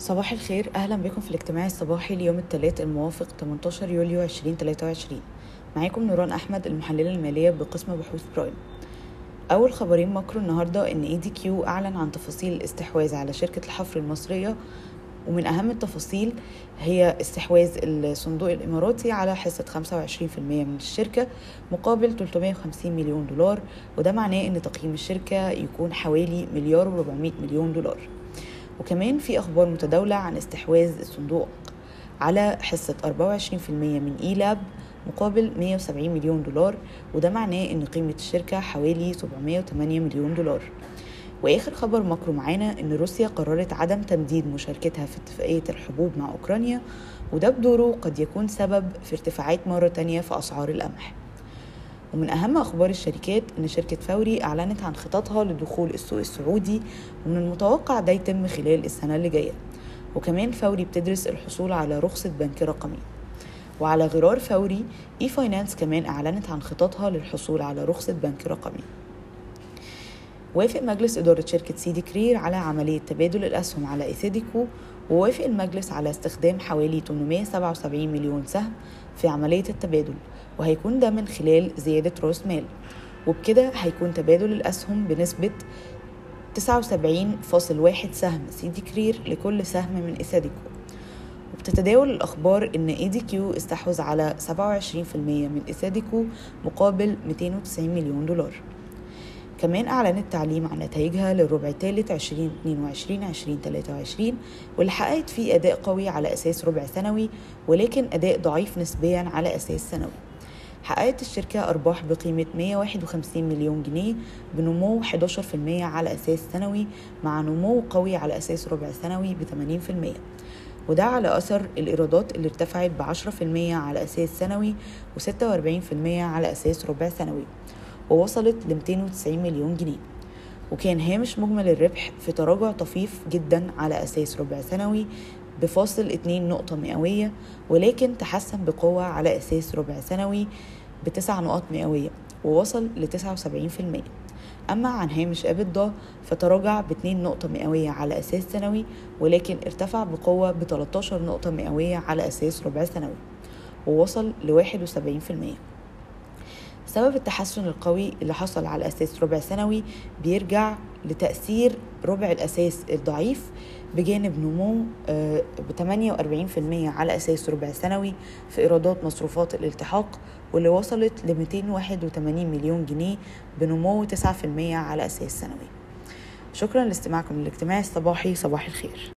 صباح الخير. أهلا بكم في الاجتماع الصباحي ليوم الثلاث الموافق 18 يوليو 2023 معاكم نوران أحمد المحللة المالية بقسم بحوث Prime. أول خبرين macro النهاردة إن ADQ أعلن عن تفاصيل الاستحواذ على شركة الحفر المصرية ومن أهم التفاصيل هي استحواذ الصندوق الإماراتي على حصة 25% من الشركة مقابل 350 مليون دولار وده معناه إن تقييم الشركة يكون حوالي مليار و400 مليون دولار. وكمان في أخبار متداولة عن استحواذ الصندوق على حصة 24% من ELAB مقابل 170 مليون دولار وده معناه إن قيمة الشركة حوالي 708 مليون دولار. وآخر خبر macro معانا إن روسيا قررت عدم تمديد مشاركتها في اتفاقية الحبوب مع أوكرانيا وده بدوره قد يكون سبب في ارتفاعات مرة تانية في أسعار القمح. ومن أهم أخبار الشركات إن شركة فوري أعلنت عن خططها لدخول السوق السعودي ومن المتوقع ده يتم خلال السنة اللي جاية. وكمان فوري بتدرس الحصول على رخصة بنك رقمي. وعلى غرار فوري e-finance كمان أعلنت عن خططها للحصول على رخصة بنك رقمي. وافق مجلس إدارة شركة سيدي كرير على عملية تبادل الأسهم على ETHYDCO ووافق المجلس على استخدام حوالي 877 مليون سهم في عملية التبادل وهيكون ده من خلال زيادة رأس مال. وبكده هيكون تبادل الأسهم بنسبة 79.1 سهم سيدي كرير لكل سهم من ETHYDCO وبتتداول الأخبار إن ADQ استحوذ على 27% من ETHYDCO مقابل 290 مليون دولار. كمان أعلنت تعليم عن نتائجها للربع الثالث 2022 2023 واللي حققت فيه أداء قوي على أساس ربع سنوي ولكن أداء ضعيف نسبيا على أساس سنوي. حققت الشركة أرباح بقيمة 151 مليون جنيه بنمو 11% على أساس سنوي مع نمو قوي على أساس ربع سنوي ب 80% وده على أثر الإيرادات اللي ارتفعت ب 10% على أساس سنوي و46% على أساس ربع سنوي. ووصلت ل 290 مليون جنيه. وكان هامش مجمل الربح في تراجع طفيف جدا على أساس ربع سنوي بفاصل 2 نقطة مئوية ولكن تحسن بقوة على أساس ربع سنوي بتسع نقط مئوية ووصل ل 79% أما عن هامش أبدا فتراجع ب 2 نقطة مئوية على أساس سنوي ولكن ارتفع بقوة ب 13 نقطة مئوية على أساس ربع سنوي ووصل ل 71% سبب التحسن القوي اللي حصل على أساس ربع سنوي بيرجع لتأثير ربع الأساس الضعيف بجانب نمو ب 48% على أساس ربع سنوي في إيرادات مصروفات الالتحاق واللي وصلت ل 281 مليون جنيه بنمو 9% على أساس سنوي. شكرا لاستماعكم للاجتماع الصباحي صباح الخير.